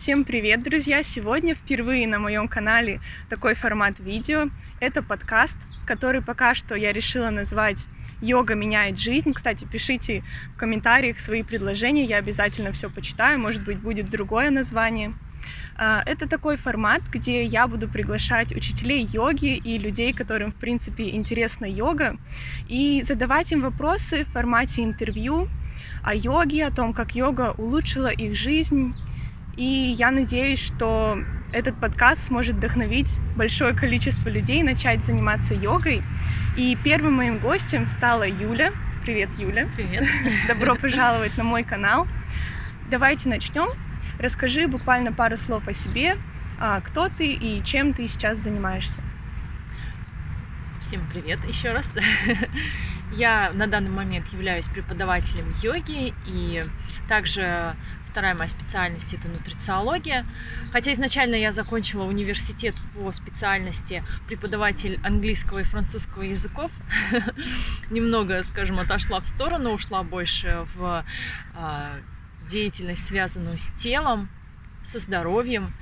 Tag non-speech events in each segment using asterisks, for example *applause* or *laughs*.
Всем привет, друзья! Сегодня впервые на моем канале такой формат видео. Это подкаст, который пока что я решила назвать «Йога меняет жизнь». Кстати, пишите в комментариях свои предложения, я обязательно все почитаю, может быть, будет другое название. А, это такой формат, где я буду приглашать учителей йоги и людей, которым, в принципе, интересна йога, и задавать им вопросы в формате интервью о йоге, о том, как йога улучшила их жизнь, и я надеюсь, что этот подкаст сможет вдохновить большое количество людей начать заниматься йогой. И первым моим гостем стала Юля. Привет, Юля. Привет. *laughs* Добро пожаловать на мой канал. Давайте начнем. Расскажи буквально пару слов о себе, а, кто ты и чем ты сейчас занимаешься. Всем привет еще раз. *laughs* Я на данный момент являюсь преподавателем йоги и также Вторая моя специальность это нутрициология. Хотя изначально я закончила университет по специальности преподаватель английского и французского языков. *laughs* Немного, скажем, отошла в сторону, ушла больше в а, деятельность, связанную с телом, со здоровьем.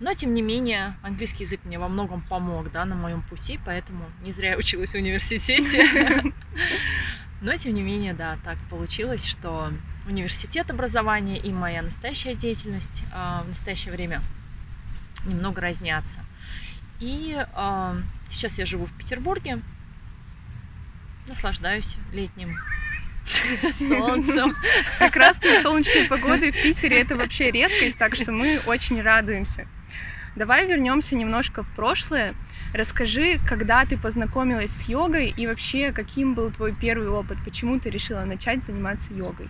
Но, тем не менее, английский язык мне во многом помог да, на моем пути, поэтому не зря я училась в университете. *laughs* *laughs* Но, тем не менее, да, так получилось, что университет образования и моя настоящая деятельность э, в настоящее время немного разнятся. И э, сейчас я живу в Петербурге, наслаждаюсь летним *laughs* солнцем. Прекрасной солнечной погодой в Питере это вообще редкость, так что мы очень радуемся. Давай вернемся немножко в прошлое. Расскажи, когда ты познакомилась с йогой и вообще каким был твой первый опыт, почему ты решила начать заниматься йогой?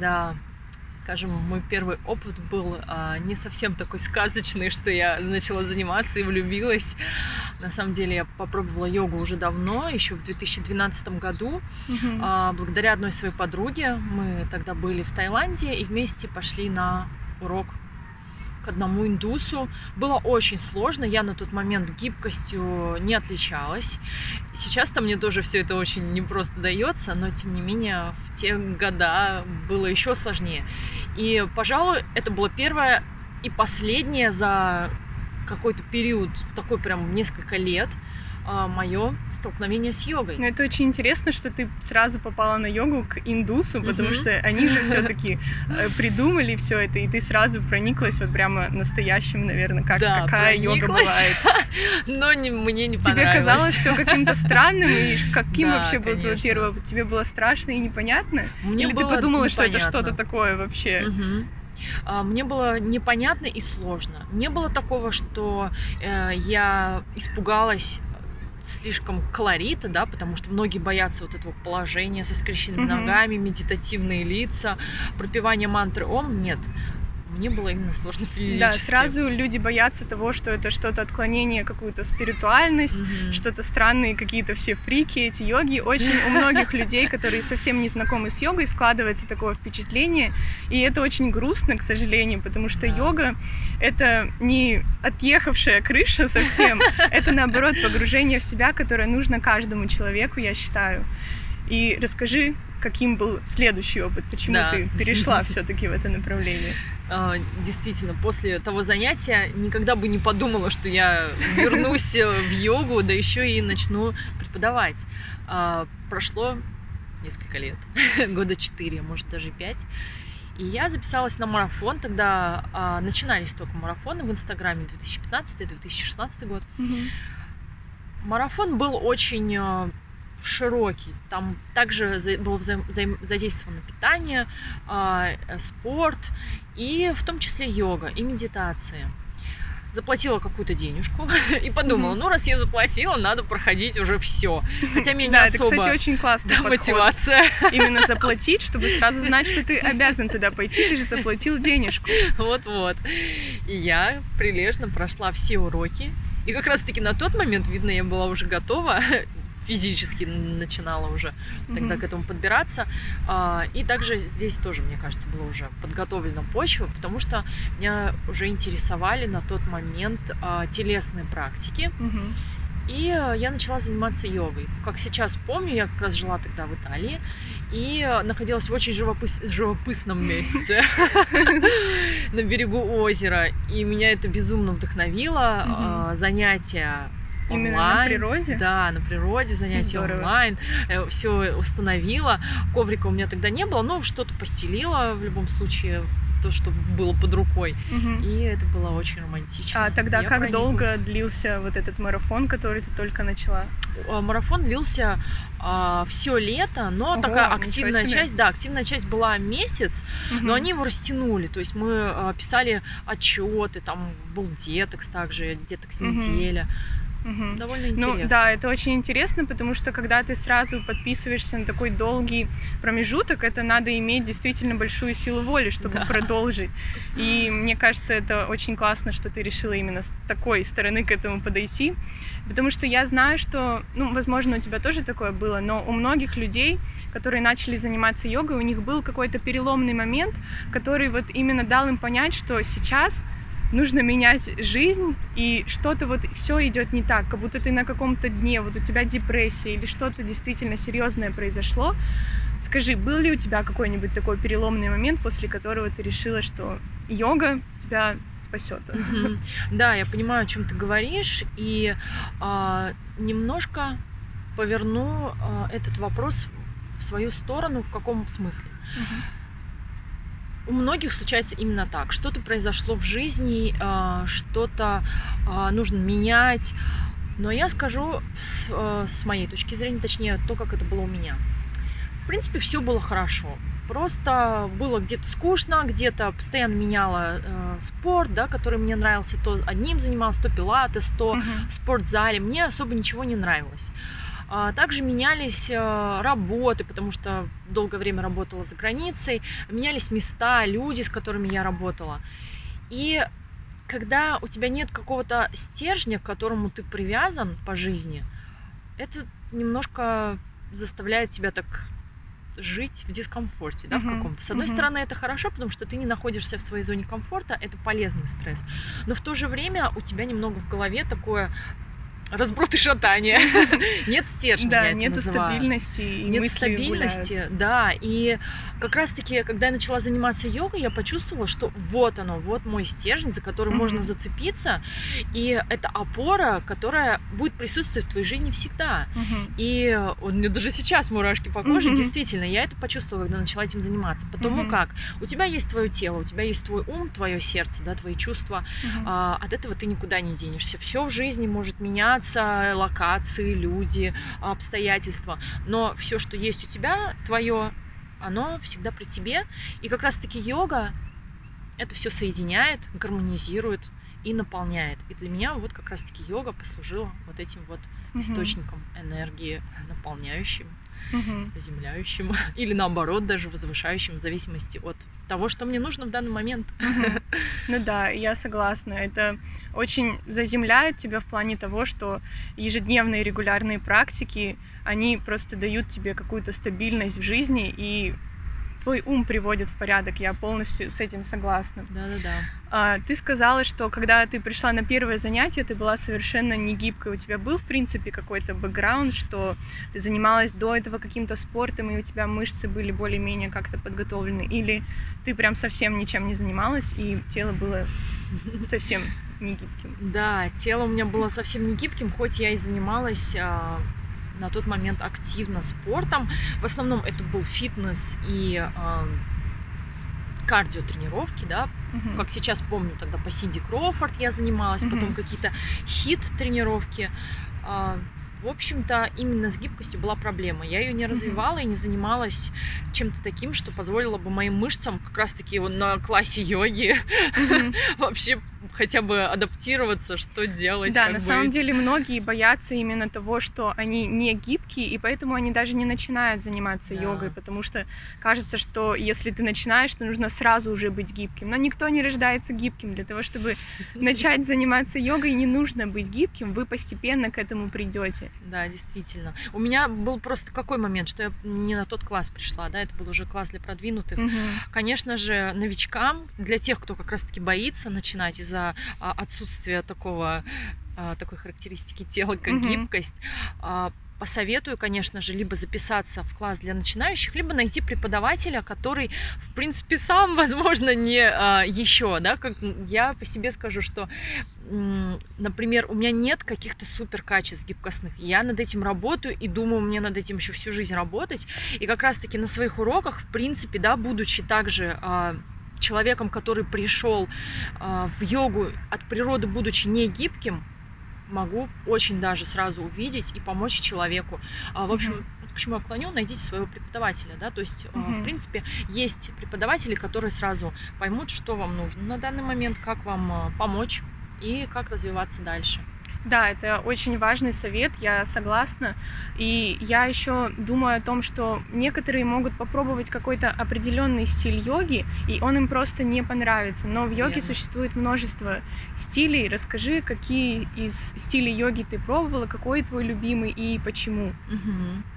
Да, скажем, мой первый опыт был а, не совсем такой сказочный, что я начала заниматься и влюбилась. На самом деле я попробовала йогу уже давно, еще в 2012 году, uh-huh. а, благодаря одной своей подруге. Мы тогда были в Таиланде и вместе пошли на урок к одному индусу. Было очень сложно, я на тот момент гибкостью не отличалась. Сейчас-то мне тоже все это очень непросто дается, но тем не менее в те года было еще сложнее. И, пожалуй, это было первое и последнее за какой-то период, такой прям несколько лет, мое столкновение с йогой. Ну, это очень интересно, что ты сразу попала на йогу к индусу, потому mm-hmm. что они же *laughs* все-таки э, придумали все это, и ты сразу прониклась вот прямо настоящим, наверное, как да, какая йога бывает. *laughs* Но не, мне не. Тебе казалось все каким-то странным, и каким да, вообще был твой первый опыт? Тебе было страшно и непонятно? Мне Или ты подумала, непонятно. что это что-то такое вообще? Угу. Мне было непонятно и сложно. Не было такого, что э, я испугалась слишком колорита, да, потому что многие боятся вот этого положения со скрещенными mm-hmm. ногами, медитативные лица, пропивание мантры Ом. Нет, мне было именно сложно физически. Да, сразу люди боятся того, что это что-то отклонение, какую-то спиритуальность, mm-hmm. что-то странные какие-то все фрики, эти йоги. Очень у многих *laughs* людей, которые совсем не знакомы с йогой, складывается такое впечатление, и это очень грустно, к сожалению, потому что да. йога — это не отъехавшая крыша совсем, *laughs* это, наоборот, погружение в себя, которое нужно каждому человеку, я считаю. И расскажи, каким был следующий опыт, почему да. ты перешла все-таки в это направление. А, действительно, после того занятия никогда бы не подумала, что я вернусь э, в йогу, да еще и начну преподавать. А, прошло несколько лет, *laughs* года четыре, может даже пять. И я записалась на марафон, тогда а, начинались только марафоны в Инстаграме 2015-2016 год. Марафон был очень э, широкий. Там также было задействовано питание, а, э, спорт и в том числе йога и медитация. Заплатила какую-то денежку *laughs* и подумала, ну раз я заплатила, надо проходить уже все. Хотя меня *laughs* не особо. это, кстати, очень классная мотивация. *laughs* Именно заплатить, чтобы сразу знать, что ты обязан туда пойти, ты же заплатил денежку. Вот-вот. И я прилежно прошла все уроки. И как раз-таки на тот момент, видно, я была уже готова физически начинала уже тогда mm-hmm. к этому подбираться. А, и также здесь тоже, мне кажется, была уже подготовлена почва, потому что меня уже интересовали на тот момент а, телесные практики. Mm-hmm. И я начала заниматься йогой. Как сейчас помню, я как раз жила тогда в Италии, и находилась в очень живопыс... живописном месте *laughs* *laughs* на берегу озера. И меня это безумно вдохновило. Занятия Именно онлайн. на природе? Да, на природе, занятия Здорово. онлайн. Все установила. Коврика у меня тогда не было, но что-то постелила в любом случае то, что было под рукой. Мгм. И это было очень романтично. А тогда Я как долго длился вот этот марафон, который ты только начала? А, Марафон длился все лето, но Ого, такая активная часть, да, активная часть была месяц, Мгм. но они его растянули. То есть мы а, писали отчеты, там был детекс также, детекс Мгм. неделя. Мгм. Довольно Ну интересно. да, это очень интересно, потому что когда ты сразу подписываешься на такой долгий промежуток, это надо иметь действительно большую силу воли, чтобы Да. продолжить. И мне кажется, это очень классно, что ты решила именно с такой стороны к этому подойти. Потому что я знаю, что, ну, возможно, у тебя тоже такое было, но у многих людей, которые начали заниматься йогой, у них был какой-то переломный момент, который вот именно дал им понять, что сейчас нужно менять жизнь, и что-то вот все идет не так, как будто ты на каком-то дне, вот у тебя депрессия или что-то действительно серьезное произошло. Скажи, был ли у тебя какой-нибудь такой переломный момент, после которого ты решила, что йога тебя спасет? Да, я понимаю, о чем ты говоришь, и а, немножко поверну а, этот вопрос в свою сторону. В каком смысле? У многих случается именно так. Что-то произошло в жизни, а, что-то а, нужно менять. Но я скажу с, а, с моей точки зрения, точнее, то, как это было у меня. В принципе, все было хорошо. Просто было где-то скучно, где-то постоянно меняла э, спорт, да, который мне нравился. То одним занималась, то пилатес, то Мгм. в спортзале. Мне особо ничего не нравилось. А, Также менялись э, работы, потому что долгое время работала за границей. Менялись места, люди, с которыми я работала. И когда у тебя нет какого-то стержня, к которому ты привязан по жизни, это немножко заставляет тебя так жить в дискомфорте, да, в Мгм, каком-то. С одной мгм. стороны, это хорошо, потому что ты не находишься в своей зоне комфорта, это полезный стресс. Но в то же время у тебя немного в голове такое разброд и шатание. *laughs* Нет стержня, Да, нет стабильности Нет стабильности, да. И как раз-таки, когда я начала заниматься йогой, я почувствовала, что вот оно, вот мой стержень, за который можно зацепиться. И это опора, которая будет присутствовать в твоей жизни всегда. И вот мне даже сейчас мурашки по коже. Действительно, я это почувствовала, когда начала этим заниматься. Потому как у тебя есть твое тело, у тебя есть твой ум, твое сердце, да, твои чувства. А, от этого ты никуда не денешься. Все в жизни может меняться, локации, люди, обстоятельства. Но все, что есть у тебя, твое, оно всегда при тебе. И как раз-таки йога это все соединяет, гармонизирует и наполняет. И для меня вот как раз-таки йога послужила вот этим вот Мгм. источником энергии, наполняющим, Мгм. заземляющим *laughs* или наоборот даже возвышающим в зависимости от того, что мне нужно в данный момент. Ну да, я согласна. Это очень заземляет тебя в плане того, что ежедневные регулярные практики, они просто дают тебе какую-то стабильность в жизни и твой ум приводит в порядок. Я полностью с этим согласна. Да-да-да. А, Ты сказала, что когда ты пришла на первое занятие, ты была совершенно не гибкой. У тебя был, в принципе, какой-то бэкграунд, что ты занималась до этого каким-то спортом, и у тебя мышцы были более-менее как-то подготовлены? Или ты прям совсем ничем не занималась, и тело было совсем не гибким? *laughs* Да, тело у меня было совсем не гибким, хоть я и занималась а, на тот момент активно спортом. В основном это был фитнес и а, кардиотренировки, да. Мгм. Как сейчас помню, тогда по Синди Кроуфорд я занималась, потом Мгм. какие-то хит-тренировки. А, в общем-то, именно с гибкостью была проблема. Я ее не развивала и не занималась чем-то таким, что позволило бы моим мышцам как раз-таки на классе йоги *laughs* вообще хотя бы адаптироваться, что делать. Да, на самом быть. деле многие боятся именно того, что они не гибкие, и поэтому они даже не начинают заниматься Да. йогой, потому что кажется, что если ты начинаешь, то нужно сразу уже быть гибким. Но никто не рождается гибким. Для того, чтобы *laughs* начать заниматься йогой, не нужно быть гибким, вы постепенно к этому придете. Да, действительно. У меня был просто какой момент, что я не на тот класс пришла, да, это был уже класс для продвинутых. Конечно же, новичкам, для тех, кто как раз-таки боится начинать из-за а, отсутствия такого а, такой характеристики тела, как Мгм. гибкость, а, посоветую, конечно же, либо записаться в класс для начинающих, либо найти преподавателя, который, в принципе, сам, *laughs* возможно, не а, еще, да, как я по себе скажу, что, например, у меня нет каких-то супер качеств гибкостных, я над этим работаю и думаю, мне над этим еще всю жизнь работать, и как раз-таки на своих уроках, в принципе, да, будучи также а, человеком, который пришел а, в йогу от природы, будучи не гибким, могу очень даже сразу увидеть и помочь человеку. А, в общем, mm-hmm. к чему я клоню, найдите своего преподавателя, да, то есть, mm-hmm. в принципе, есть преподаватели, которые сразу поймут, что вам нужно на данный момент, как вам помочь и как развиваться дальше. Да, это очень важный совет, я согласна. И я еще думаю о том, что некоторые могут попробовать какой-то определенный стиль йоги, и он им просто не понравится. Но в йоге Верно. существует множество стилей. Расскажи, какие из стилей йоги ты пробовала, какой твой любимый и почему. Угу.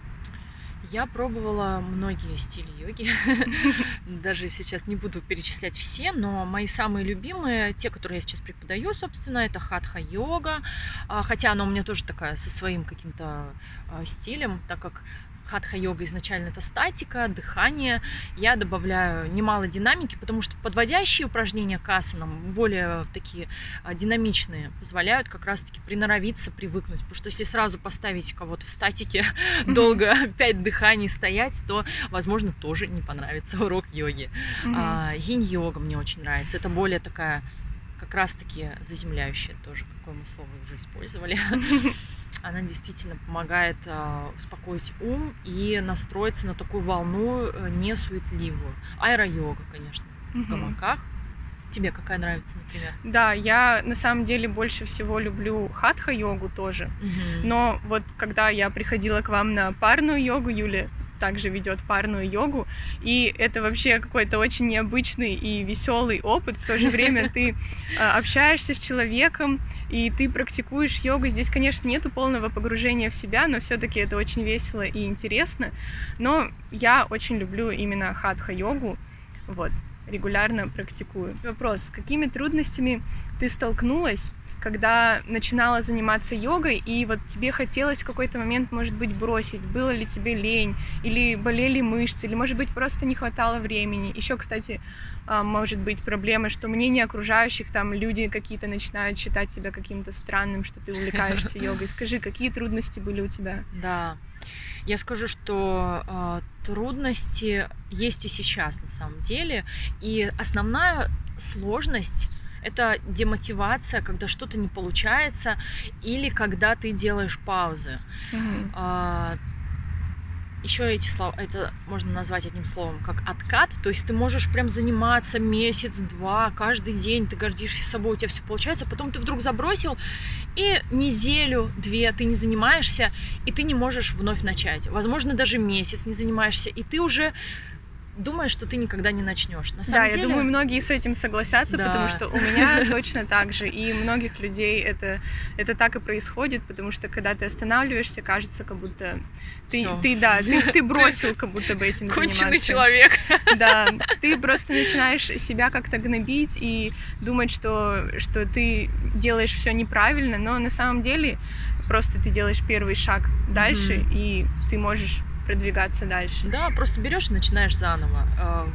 Я пробовала многие стили йоги. *laughs* *laughs* Даже сейчас не буду перечислять все, но мои самые любимые, те, которые я сейчас преподаю, собственно, это хатха-йога. А, хотя она у меня тоже такая со своим каким-то а, стилем, так как хатха-йога изначально это статика, дыхание. Я добавляю немало динамики, потому что подводящие упражнения к асанам, более такие а, динамичные, позволяют как раз-таки приноровиться, привыкнуть. Потому что если сразу поставить кого-то в статике *laughs* долго, *laughs* пять дыханий стоять, то, возможно, тоже не понравится *laughs* урок йоги. А, йога мне очень нравится. Это более такая как раз-таки заземляющая тоже, какое мы слово уже использовали. Она действительно помогает э, успокоить ум и настроиться на такую волну э, не суетливую. Аэро-йога, конечно, угу. в гамаках. Тебе какая нравится, например? Да, я на самом деле больше всего люблю хатха-йогу тоже. Угу. Но вот когда я приходила к вам на парную йогу, Юля, также ведет парную йогу, и это вообще какой-то очень необычный и веселый опыт. В то же время ты *laughs* а, общаешься с человеком, и ты практикуешь йогу. Здесь, конечно, нету полного погружения в себя, но все-таки это очень весело и интересно. Но я очень люблю именно хатха-йогу. Вот, регулярно практикую. Вопрос, с какими трудностями ты столкнулась когда начинала заниматься йогой, и вот тебе хотелось в какой-то момент, может быть, бросить, было ли тебе лень, или болели мышцы, или, может быть, просто не хватало времени. Еще, кстати, а, может быть проблемы, что мнение окружающих, там люди какие-то начинают считать тебя каким-то странным, что ты увлекаешься *laughs* йогой. Скажи, какие трудности были у тебя? Да, я скажу, что э, трудности есть и сейчас на самом деле, и основная сложность это демотивация, когда что-то не получается, или когда ты делаешь паузы. Угу. А, еще эти слова, это можно назвать одним словом, как откат. То есть ты можешь прям заниматься месяц-два, каждый день, ты гордишься собой, у тебя все получается, а потом ты вдруг забросил, и неделю-две ты не занимаешься, и ты не можешь вновь начать. Возможно, даже месяц не занимаешься, и ты уже думаешь, что ты никогда не начнешь. На самом да, деле... я думаю, многие с этим согласятся, да. потому что у меня *laughs* точно так же, и многих людей это, это так и происходит, потому что когда ты останавливаешься, кажется, как будто ты, ты да, ты, *laughs* ты бросил как будто бы этим Конченый человек. *laughs* Да, ты просто начинаешь себя как-то гнобить и думать, что, что ты делаешь все неправильно, но на самом деле просто ты делаешь первый шаг дальше, mm-hmm. и ты можешь продвигаться дальше. Да, просто берешь и начинаешь заново а,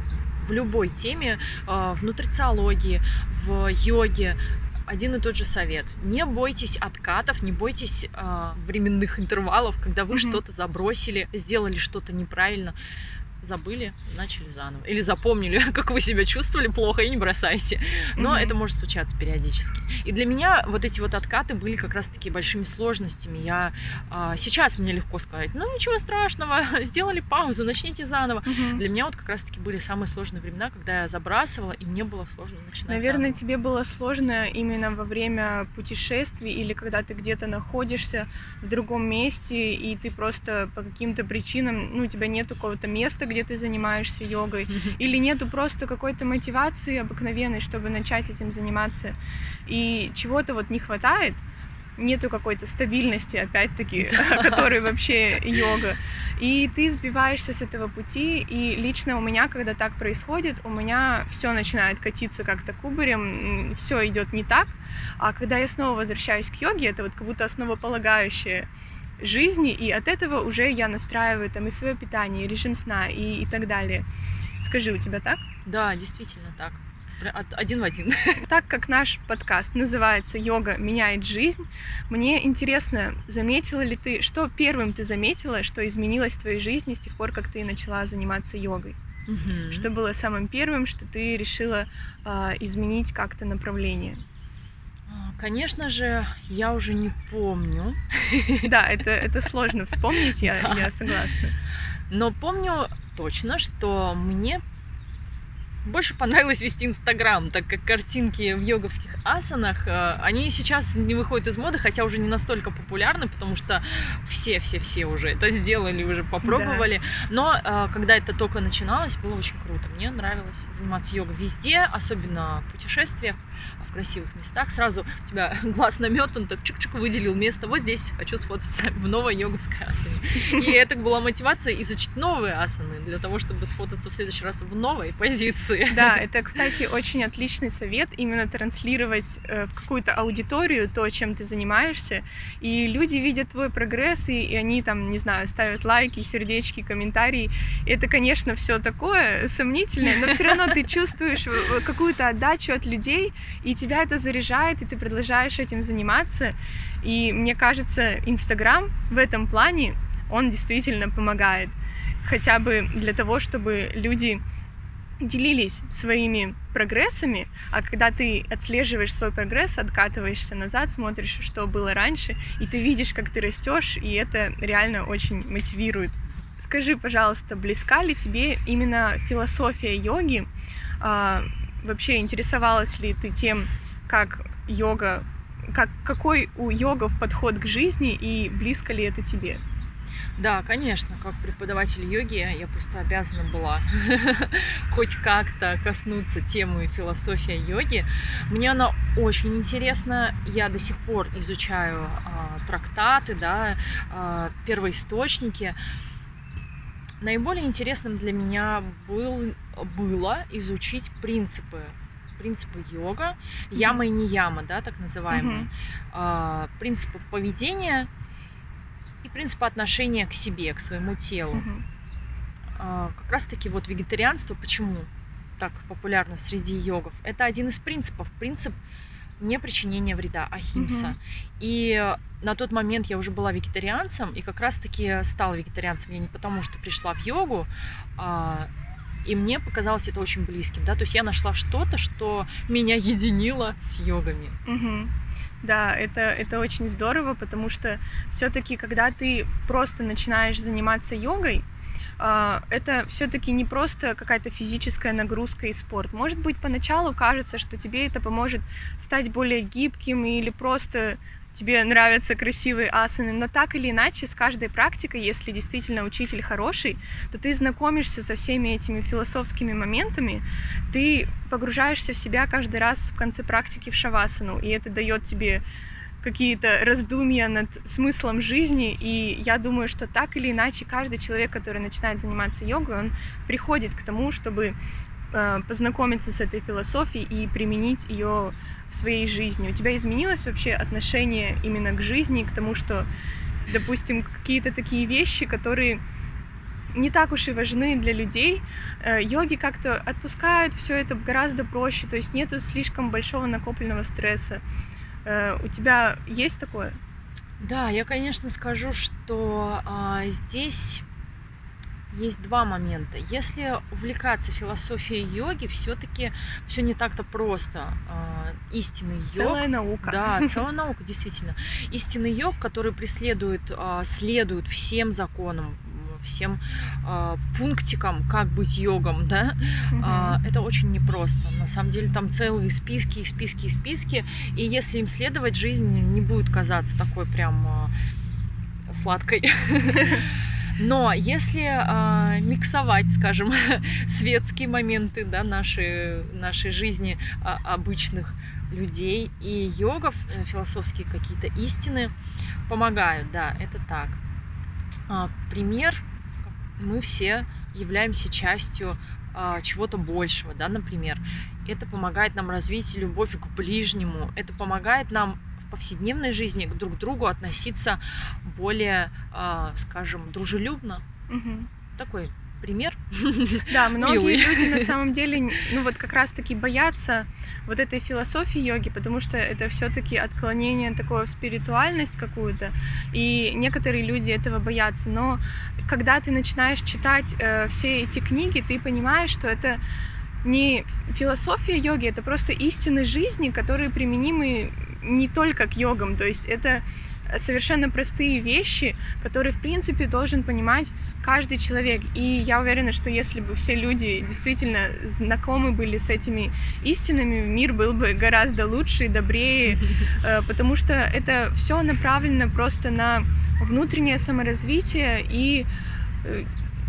в любой теме, а, в нутрициологии, в йоге, один и тот же совет. Не бойтесь откатов, не бойтесь э, временных *laughs* интервалов, когда вы mm-hmm. что-то забросили, сделали что-то неправильно забыли, начали заново. Или запомнили, *laughs* как вы себя чувствовали плохо и не бросайте. Но mm-hmm. это может случаться периодически. И для меня вот эти вот откаты были как раз-таки большими сложностями. Я а, сейчас мне легко сказать, ну ничего страшного, *laughs* сделали паузу, начните заново. Mm-hmm. Для меня вот как раз-таки были самые сложные времена, когда я забрасывала, и мне было сложно начинать Наверное, заново. тебе было сложно именно во время путешествий или когда ты где-то находишься в другом месте, и ты просто по каким-то причинам, ну, у тебя нет какого-то места, где ты занимаешься йогой, или нету просто какой-то мотивации обыкновенной, чтобы начать этим заниматься, и чего-то вот не хватает, нету какой-то стабильности, опять-таки, *laughs* которой вообще йога. И ты сбиваешься с этого пути, и лично у меня, когда так происходит, у меня все начинает катиться как-то кубарем, все идет не так. А когда я снова возвращаюсь к йоге, это вот как будто основополагающее жизни, и от этого уже я настраиваю там и свое питание, и режим сна, и, и так далее. Скажи, у тебя так? Да, действительно так. Один в один. *laughs* Так как наш подкаст называется «Йога меняет жизнь», мне интересно, заметила ли ты, что первым ты заметила, что изменилось в твоей жизни с тех пор, как ты начала заниматься йогой? Угу. Что было самым первым, что ты решила э, изменить как-то направление? А, конечно же, я уже не помню. *laughs* Да, это, это сложно вспомнить, я, да. я согласна. Но помню точно, что мне больше понравилось вести Инстаграм, так как картинки в йоговских асанах, э, они сейчас не выходят из моды, хотя уже не настолько популярны, потому что все-все-все уже это сделали, уже попробовали. Да. Но э, когда это только начиналось, было очень круто. Мне нравилось заниматься йогой везде, особенно в путешествиях, красивых местах. Сразу у тебя *laughs* глаз наметан, так чик-чик выделил место. Вот здесь хочу сфотаться *laughs* в новой йоговской асане. И *laughs* это была мотивация изучить новые асаны для того, чтобы сфотаться в следующий раз в новой позиции. Да, это, кстати, очень отличный совет именно транслировать э, в какую-то аудиторию то, чем ты занимаешься, и люди видят твой прогресс, и, и они там, не знаю, ставят лайки, сердечки, комментарии. Это, конечно, все такое сомнительное, но все равно ты чувствуешь какую-то отдачу от людей, и тебя это заряжает, и ты продолжаешь этим заниматься. И мне кажется, Инстаграм в этом плане, он действительно помогает хотя бы для того, чтобы люди делились своими прогрессами, а когда ты отслеживаешь свой прогресс, откатываешься назад, смотришь, что было раньше, и ты видишь, как ты растешь, и это реально очень мотивирует. Скажи, пожалуйста, близка ли тебе именно философия йоги? Вообще интересовалась ли ты тем, как йога, как, какой у йогов подход к жизни и близко ли это тебе? Да, конечно, как преподаватель йоги я просто обязана была *laughs* хоть как-то коснуться темы философия йоги. Мне она очень интересна. Я до сих пор изучаю а, трактаты, да, а, первоисточники. Наиболее интересным для меня был, было изучить принципы принципы йога, яма и не яма, да, так называемые, mm-hmm. принципы поведения и принципы отношения к себе, к своему телу. Угу. Как раз-таки вот вегетарианство, почему так популярно среди йогов, это один из принципов, принцип не причинения вреда, ахимса. Угу. И на тот момент я уже была вегетарианцем, и как раз-таки стала вегетарианцем я не потому, что пришла в йогу, а, и мне показалось это очень близким, да, то есть я нашла что-то, что меня единило с йогами. Угу. Да, это, это очень здорово, потому что все-таки, когда ты просто начинаешь заниматься йогой, а, это все-таки не просто какая-то физическая нагрузка и спорт. Может быть, поначалу кажется, что тебе это поможет стать более гибким или просто тебе нравятся красивые асаны, но так или иначе с каждой практикой, если действительно учитель хороший, то ты знакомишься со всеми этими философскими моментами, ты погружаешься в себя каждый раз в конце практики в шавасану, и это дает тебе какие-то раздумья над смыслом жизни, и я думаю, что так или иначе каждый человек, который начинает заниматься йогой, он приходит к тому, чтобы э, познакомиться с этой философией и применить ее в своей жизни? У тебя изменилось вообще отношение именно к жизни, к тому, что, допустим, какие-то такие вещи, которые не так уж и важны для людей. Э, йоги как-то отпускают все это гораздо проще, то есть нету слишком большого накопленного стресса. Э, у тебя есть такое? Да, я, конечно, скажу, что а, здесь есть два момента. Если увлекаться философией йоги, все-таки все не так-то просто. А, истинный йог. Целая наука. Да, *laughs* целая наука, действительно. Истинный йог, который преследует, а, следует всем законам, всем э, пунктикам, как быть йогом, да, э, это очень непросто. На самом деле там целые списки, списки, списки, и если им следовать, жизнь не будет казаться такой прям э, сладкой. *laughs* Но если э, миксовать, скажем, *laughs* светские моменты да, нашей, нашей жизни э, обычных людей и йогов, э, философские какие-то истины помогают, да, это так. А, пример, мы все являемся частью а, чего-то большего, да, например. Это помогает нам развить любовь к ближнему, это помогает нам повседневной жизни друг к другу относиться более, а, скажем, дружелюбно. Мгм. Такой пример. Да, *laughs* многие Милый. люди на *laughs* самом деле, ну вот как раз-таки боятся вот этой философии йоги, потому что это все-таки отклонение такое в спиритуальность какую-то, и некоторые люди этого боятся. Но когда ты начинаешь читать э, все эти книги, ты понимаешь, что это не философия йоги, это просто истины жизни, которые применимы не только к йогам, то есть это совершенно простые вещи, которые, в принципе, должен понимать каждый человек. И я уверена, что если бы все люди действительно знакомы были с этими истинами, мир был бы гораздо лучше и добрее, *laughs* э, потому что это все направлено просто на внутреннее саморазвитие и э,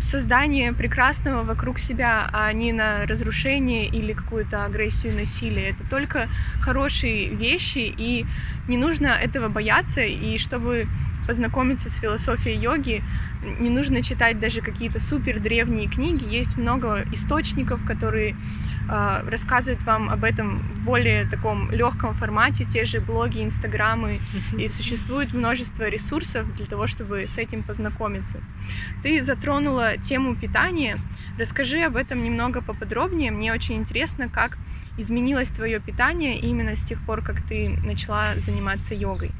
создание прекрасного вокруг себя, а не на разрушение или какую-то агрессию и насилие. Это только хорошие вещи, и не нужно этого бояться. И чтобы познакомиться с философией йоги, не нужно читать даже какие-то супер древние книги. Есть много источников, которые рассказывают вам об этом в более таком легком формате, те же блоги, инстаграмы, и существует множество ресурсов для того, чтобы с этим познакомиться. Ты затронула тему питания. Расскажи об этом немного поподробнее. Мне очень интересно, как изменилось твое питание именно с тех пор, как ты начала заниматься йогой.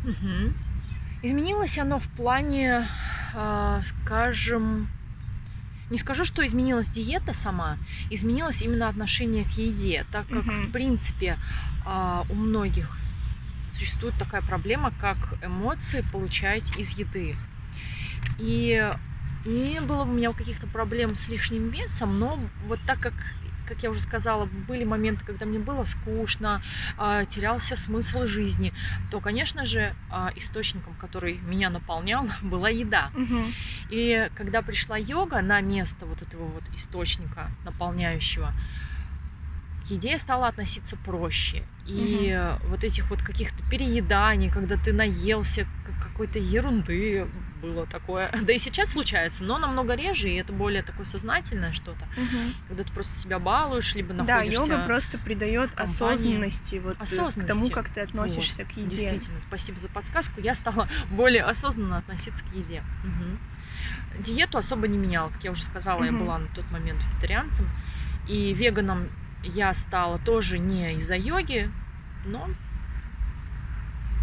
Изменилось оно в плане, а, скажем, не скажу, что изменилась диета сама, изменилось именно отношение к еде, так как, Мгм. в принципе, а, у многих существует такая проблема, как эмоции получать из еды. И не было у меня каких-то проблем с лишним весом, но вот так как как я уже сказала, были моменты, когда мне было скучно, а, терялся смысл жизни, то, конечно же, а, источником, который меня наполнял, *laughs* была еда. Мгм. И когда пришла йога на место вот этого вот источника наполняющего, к еде я стала относиться проще. И вот этих вот каких-то перееданий, когда ты наелся какой-то ерунды, было такое. *laughs* Да и сейчас случается, но намного реже, и это более такое сознательное что-то. Мгм. Когда ты просто себя балуешь, либо Да, находишься... йога просто придает осознанности вот э, к тому, Осознанности. как ты относишься к еде. Действительно, спасибо за подсказку. Я стала *laughs* более осознанно относиться к еде. Мгм. Диету особо не меняла. Как я уже сказала, я Мгм. была на тот момент вегетарианцем. И веганом я стала тоже не из-за йоги, но,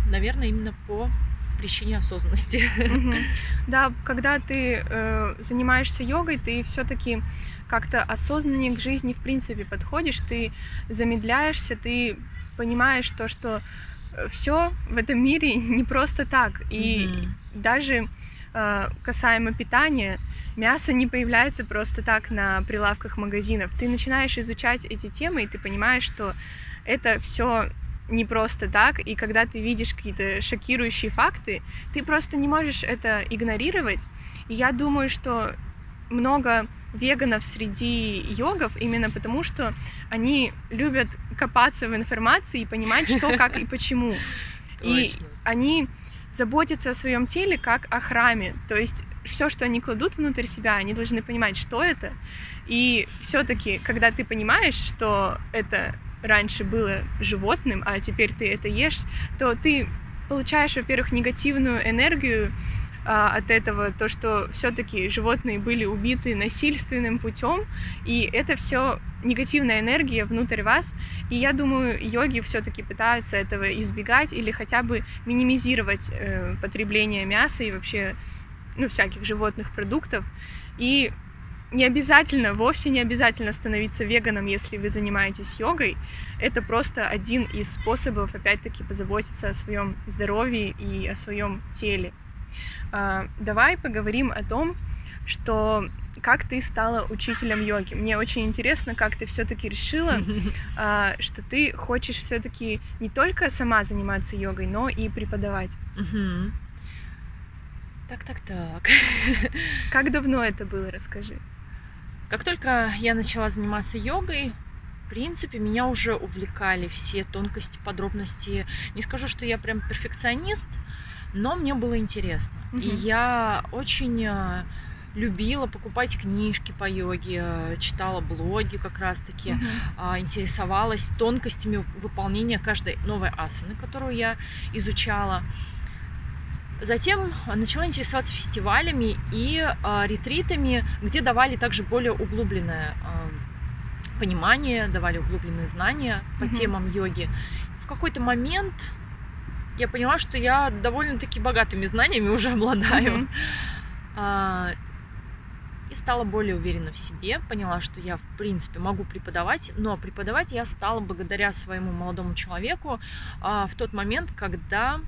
наверное, именно по причине осознанности. *laughs* Да, когда ты э, занимаешься йогой, ты все-таки как-то осознаннее к жизни в принципе подходишь, ты замедляешься, ты понимаешь то, что все в этом мире *laughs* не просто так. И даже э, касаемо питания, мясо не появляется просто так на прилавках магазинов. Ты начинаешь изучать эти темы, и ты понимаешь, что это все не просто так, и когда ты видишь какие-то шокирующие факты, ты просто не можешь это игнорировать. И я думаю, что много веганов среди йогов именно потому, что они любят копаться в информации и понимать, что, *laughs* как и почему. И они заботятся о своем теле как о храме. То есть все, что они кладут внутрь себя, они должны понимать, что это. И все-таки, когда ты понимаешь, что это раньше было животным, а теперь ты это ешь, то ты получаешь, во-первых, негативную энергию а, от этого, то, что все-таки животные были убиты насильственным путем, и это все негативная энергия внутрь вас. И я думаю, йоги все-таки пытаются этого избегать или хотя бы минимизировать э, потребление мяса и вообще ну, всяких животных продуктов. И не обязательно, вовсе не обязательно становиться веганом, если вы занимаетесь йогой. Это просто один из способов, опять-таки, позаботиться о своем здоровье и о своем теле. А, давай поговорим о том, что как ты стала учителем йоги. Мне очень интересно, как ты все-таки решила, *laughs* а, что ты хочешь все-таки не только сама заниматься йогой, но и преподавать. Так, так, так. Как *laughs* давно это было, расскажи. Как только я начала заниматься йогой, в принципе, меня уже увлекали все тонкости, подробности. Не скажу, что я прям перфекционист, но мне было интересно. И Мгм. я очень э, любила покупать книжки по йоге, э, читала блоги как раз-таки, Мгм. интересовалась тонкостями выполнения каждой новой асаны, которую я изучала. Затем начала интересоваться фестивалями и а, ретритами, где давали также более углубленное а, понимание, давали углубленные знания по Мгм. темам йоги. В какой-то момент я поняла, что я довольно-таки богатыми знаниями уже обладаю. Мгм. А, И стала более уверена в себе, поняла, что я, в принципе, могу преподавать, но преподавать я стала благодаря своему молодому человеку а, в тот момент, когда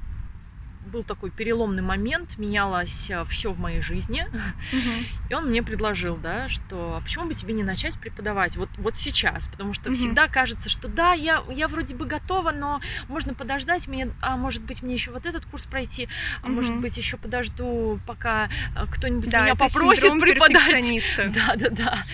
был такой переломный момент, менялось все в моей жизни, Мгм. и он мне предложил, да, что а почему бы тебе не начать преподавать вот, вот сейчас, потому что Мгм. всегда кажется, что да, я, я вроде бы готова, но можно подождать мне, а может быть мне еще вот этот курс пройти, а может Мгм. быть еще подожду, пока а, кто-нибудь Да, меня попросит преподать. *laughs* Да, да, да.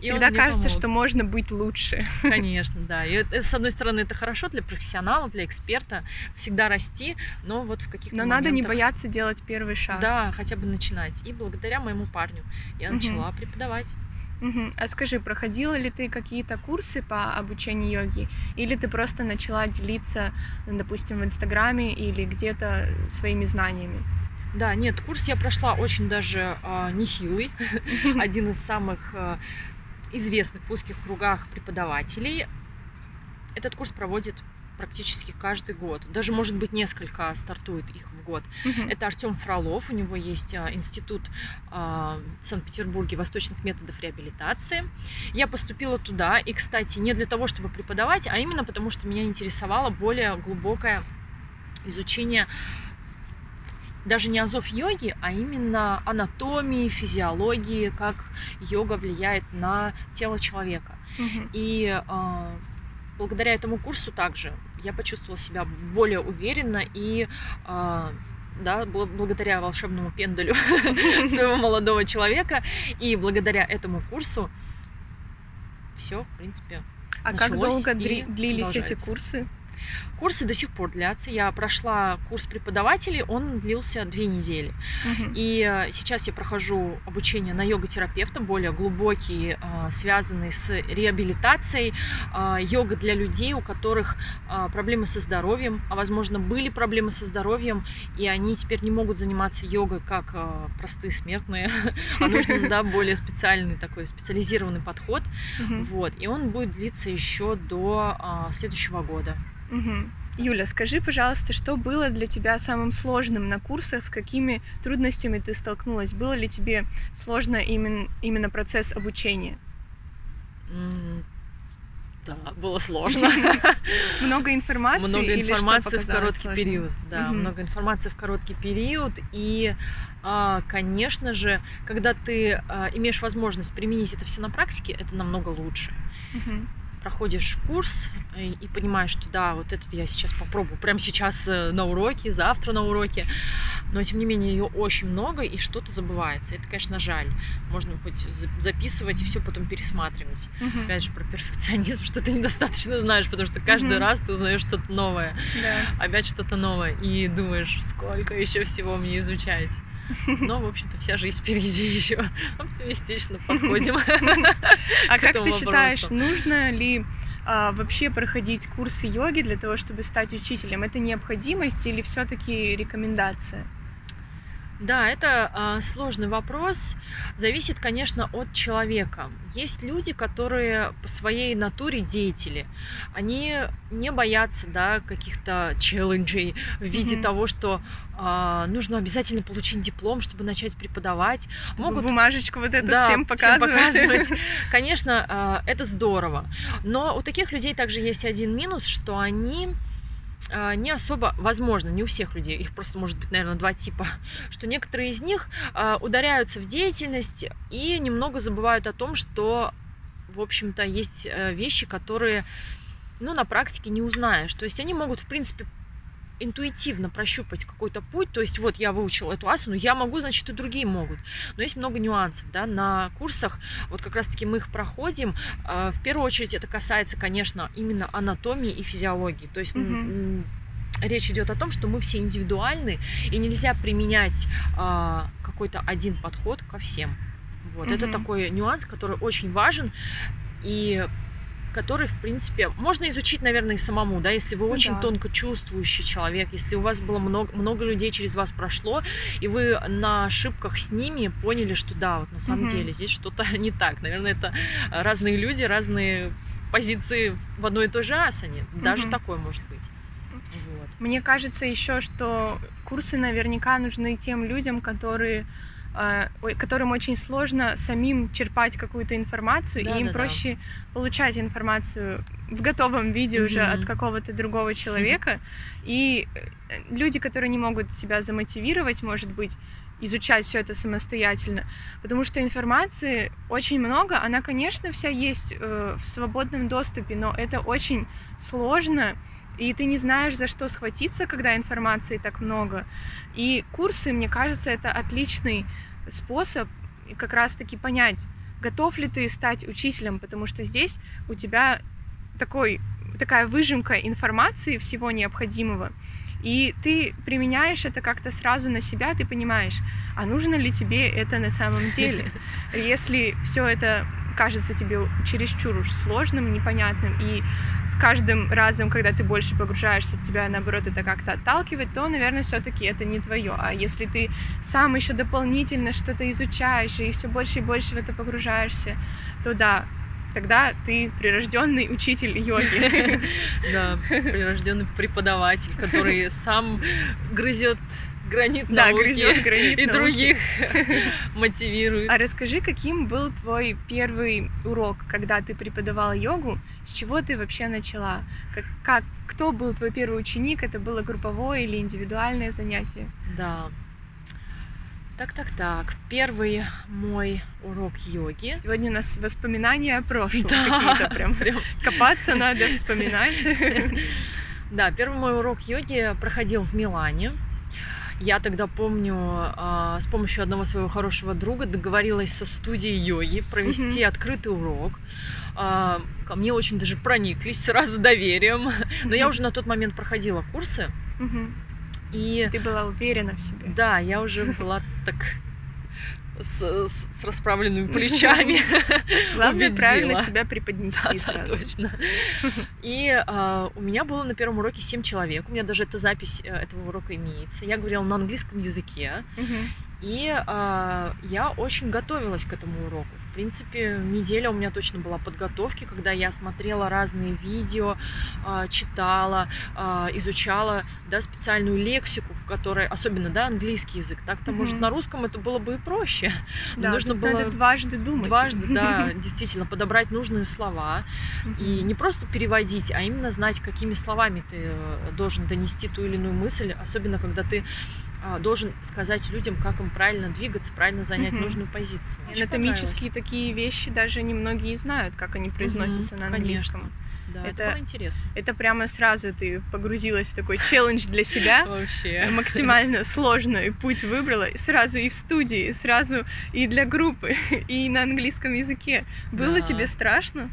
И Всегда кажется, помог. что можно быть лучше. *laughs* Конечно, да. И это, с одной стороны, это хорошо для профессионала, для эксперта, всегда расти, но вот в каких-то Но надо не моментах- бояться делать первый шаг. Да, хотя бы начинать. И благодаря моему парню я Мгм. начала преподавать. Мгм. А скажи, проходила ли ты какие-то курсы по обучению йоги? Или ты просто начала делиться, допустим, в Инстаграме или где-то своими знаниями? Да, нет, курс я прошла очень даже а, нехилый. Один из самых а, известных в узких кругах преподавателей. Этот курс проводит практически каждый год. Даже, может быть, несколько стартует их в год. Мгм. Это Артем Фролов, у него есть а, институт а, в Санкт-Петербурге восточных методов реабилитации. Я поступила туда, и, кстати, не для того, чтобы преподавать, а именно потому, что меня интересовало более глубокое изучение даже не азов йоги, а именно анатомии, физиологии, как йога влияет на тело человека. Мгм. И а, благодаря этому курсу также я почувствовала себя более уверенно и а, да, бл- благодаря волшебному пендалю *laughs* своего молодого человека и благодаря этому курсу все, в принципе, А как долго длились эти курсы? Курсы до сих пор длятся. Я прошла курс преподавателей, он длился две недели. Мгм. И э, сейчас я прохожу обучение на йога-терапевта, более глубокий, э, связанный с реабилитацией. э, Йога для людей, у которых проблемы со здоровьем, а возможно были проблемы со здоровьем, и они теперь не могут заниматься йогой как простые смертные, *laughs* а нужен да, более специальный такой специализированный подход. Вот. И он будет длиться еще до следующего года. Мгм. Юля, скажи, пожалуйста, что было для тебя самым сложным на курсах, с какими трудностями ты столкнулась? Было ли тебе сложно именно, именно процесс обучения? Да, было *laughs* сложно. Много информации? Много информации в короткий сложным? период. Да, много информации в короткий период. И, а, конечно же, когда ты а, имеешь возможность применить это все на практике, это намного лучше. Проходишь курс и, и понимаешь, что да, вот этот я сейчас попробую, прямо сейчас э, на уроке, завтра на уроке, но тем не менее ее очень много и что-то забывается. Это, конечно, жаль. Можно хоть за- записывать и все потом пересматривать. Мгм. Опять же, про перфекционизм, *laughs* что ты недостаточно знаешь, потому что каждый Мгм. раз ты узнаешь что-то новое, Да. опять что-то новое, и думаешь, сколько еще всего мне изучать. Но, в общем-то, вся жизнь впереди еще. Оптимистично подходим. *laughs* А как ты считаешь, нужно ли а, вообще проходить курсы йоги для того, чтобы стать учителем? Это необходимость или все-таки рекомендация? Да, это а, сложный вопрос. Зависит, конечно, от человека. Есть люди, которые по своей натуре деятели. Они не боятся да, каких-то челленджей в виде Мгм. того, что а, нужно обязательно получить диплом, чтобы начать преподавать. Могут бумажечку вот эту Да, всем показывать. показывать. *laughs* Конечно, а, это здорово. Но у таких людей также есть один минус, что они не особо, возможно, не у всех людей, их просто может быть, наверное, два типа, *laughs* что некоторые из них а, ударяются в деятельность и немного забывают о том, что, в общем-то, есть э, вещи, которые, ну, на практике не узнаешь. То есть они могут, в принципе, интуитивно прощупать какой-то путь, то есть вот я выучил эту асану, я могу, значит, и другие могут. Но есть много нюансов, да, на курсах, вот как раз-таки мы их проходим. А, В первую очередь это касается, конечно, именно анатомии и физиологии. То есть м, речь идет о том, что мы все индивидуальны, и нельзя применять а, какой-то один подход ко всем. Вот, это Мгм. такой нюанс, который очень важен и который, в принципе, можно изучить, наверное, и самому, да, если вы Ну очень да. тонко чувствующий человек, если у вас было много, много людей через вас прошло, и вы на ошибках с ними поняли, что да, вот на самом Мгм. деле здесь что-то *laughs* не так. Наверное, это разные люди, разные позиции в одной и той же асане. Даже Мгм. такое может быть. Вот. Мне кажется еще, что курсы наверняка нужны тем людям, которые которым очень сложно самим черпать какую-то информацию, и им Да-да-да. проще получать информацию в готовом виде уже Мгм. от какого-то другого человека. И э, люди, которые не могут себя замотивировать, может быть, изучать все это самостоятельно, потому что информации очень много, она, конечно, вся есть э, в свободном доступе, но это очень сложно, и ты не знаешь, за что схватиться, когда информации так много. И курсы, мне кажется, это отличный способ как раз-таки понять, готов ли ты стать учителем, потому что здесь у тебя такой, такая выжимка информации всего необходимого, и ты применяешь это как-то сразу на себя, ты понимаешь, а нужно ли тебе это на самом деле. *laughs* Если все это кажется тебе чересчур уж сложным, непонятным, и с каждым разом, когда ты больше погружаешься, тебя наоборот это как-то отталкивает, то, наверное, все-таки это не твое. А если ты сам еще дополнительно что-то изучаешь и все больше и больше в это погружаешься, то да, тогда ты прирожденный учитель йоги. *laughs* Да, прирожденный преподаватель, который сам грызет гранит Да, науки грызет гранит *laughs* и науки. других *laughs* мотивирует. А расскажи, каким был твой первый урок, когда ты преподавала йогу? С чего ты вообще начала? Как, как, кто был твой первый ученик? Это было групповое или индивидуальное занятие? Да. Так, так, так. Первый мой урок йоги. Сегодня у нас воспоминания о прошлом Да, какие-то прям. *laughs* прям Копаться надо, вспоминать. Да, первый мой урок йоги проходил в Милане. Я тогда помню, а, с помощью одного своего хорошего друга договорилась со студией йоги провести открытый урок. А, Ко мне очень даже прониклись сразу доверием. Но я уже на тот момент проходила курсы. Мгм. И Ты была уверена в себе. да, я уже была так с, с- расправленными плечами. *laughs* Главное убедила. правильно себя преподнести Да, да, сразу. точно. *laughs* И а, у меня было на первом уроке 7 человек. У меня даже эта запись э, этого урока имеется. Я говорила на английском языке. И а, я очень готовилась к этому уроку. В принципе, неделя у меня точно была подготовки, когда я смотрела разные видео, а, читала, а, изучала да, специальную лексику, в которой, особенно да, английский язык. Так-то, может, Мгм. на русском это было бы и проще. Но *laughs* Да, нужно было надо дважды думать. дважды, да, *laughs* действительно, подобрать нужные слова. И не просто переводить, а именно знать, какими словами ты э, должен донести ту или иную мысль, особенно когда ты должен сказать людям, как им правильно двигаться, правильно занять Мгм. нужную позицию. Очень Анатомические такие вещи даже немногие знают, как они произносятся на конечно. английском. понравилось. Да, это, это- было интересно. Это прямо сразу ты погрузилась в такой челлендж для себя, *laughs* Вообще. максимально сложный путь выбрала, и сразу и в студии, и сразу и для группы, *laughs* и на английском языке. Было Да. тебе страшно?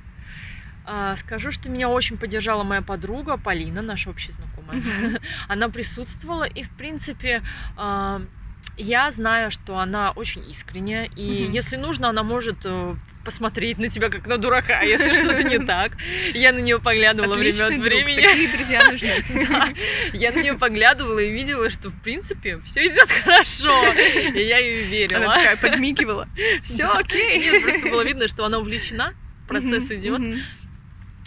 А, скажу, что меня очень поддержала моя подруга Полина, наша общая знакомая. Мгм. *laughs* Она присутствовала, и, в принципе, а, я знаю, что она очень искренняя, и Мгм. если нужно, она может э, посмотреть на тебя как на дурака, *laughs* если что-то не так. Я на нее поглядывала время Отличный от друг, времени. такие друзья *laughs* нужны. Да. Я на нее поглядывала и видела, что в принципе все идет хорошо. И я ей Она верила. такая подмигивала. Все Да. окей. Нет, просто было видно, что она увлечена, процесс идет.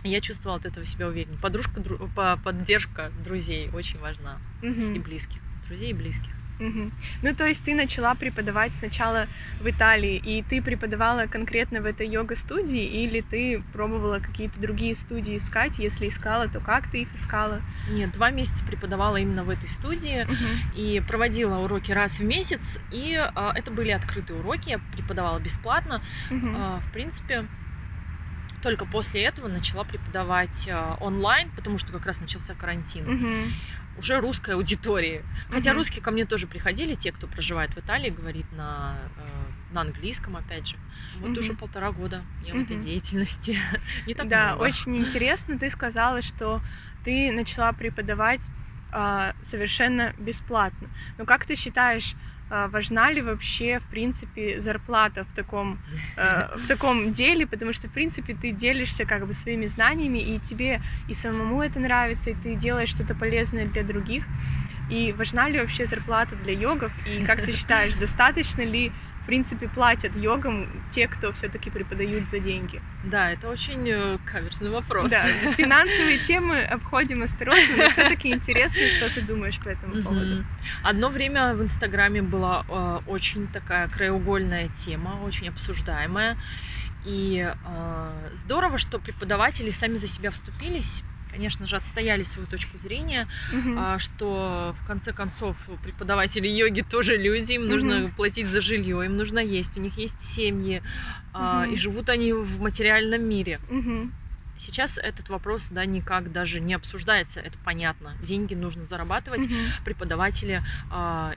Я чувствовала от этого себя уверенно. Подружка, дру- по- поддержка друзей очень важна. Мгм. И близких. Друзей и близких. Мгм. Ну, то есть ты начала преподавать сначала в Италии, и ты преподавала конкретно в этой йога-студии, или ты пробовала какие-то другие студии искать? Если искала, то как ты их искала? Нет, два месяца преподавала именно в этой студии Мгм. и проводила уроки раз в месяц. И а, это были открытые уроки, я преподавала бесплатно. Мгм. А, в принципе, только после этого начала преподавать а, онлайн, потому что как раз начался карантин. Мгм. Уже русской аудитории. Хотя Мгм. русские ко мне тоже приходили, те, кто проживает в Италии, говорит на, э, на английском, опять же. Вот Мгм. уже полтора года я в этой деятельности. *laughs* Не так да, много. очень интересно. Ты сказала, что ты начала преподавать а, совершенно бесплатно. Но как ты считаешь, важна ли вообще, в принципе, зарплата в таком, э, в таком деле, потому что, в принципе, ты делишься как бы своими знаниями, и тебе и самому это нравится, и ты делаешь что-то полезное для других. И важна ли вообще зарплата для йогов? И как ты считаешь, *laughs* достаточно ли в принципе, платят йогам те, кто все-таки преподают за деньги? Да, это очень э, каверзный вопрос. Да, *laughs* финансовые темы обходим осторожно, но все-таки интересно, что ты думаешь по этому поводу. Одно время в Инстаграме была э, очень такая краеугольная тема, очень обсуждаемая. И э, здорово, что преподаватели сами за себя вступились конечно же, отстояли свою точку зрения, угу. что в конце концов преподаватели йоги тоже люди, им нужно угу. платить за жилье, им нужно есть, у них есть семьи, угу. и живут они в материальном мире. Угу. Сейчас этот вопрос да, никак даже не обсуждается, это понятно. Деньги нужно зарабатывать. Угу. Преподаватели а,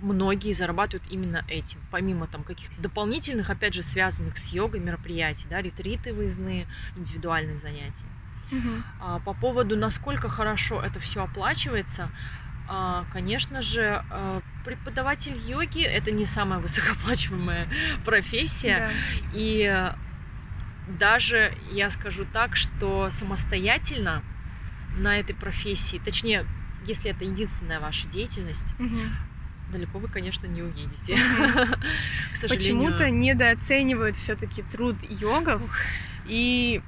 многие зарабатывают именно этим, помимо там каких-то дополнительных, опять же, связанных с йогой мероприятий, да, ретриты выездные, индивидуальные занятия. Угу. По поводу, насколько хорошо это все оплачивается, а, конечно же, а, преподаватель йоги это не самая высокооплачиваемая *laughs* профессия. Да. И даже я скажу так, что самостоятельно на этой профессии, точнее, если это единственная ваша деятельность, угу. далеко вы, конечно, не уедете. Угу. *laughs* Почему-то недооценивают все-таки труд йогов и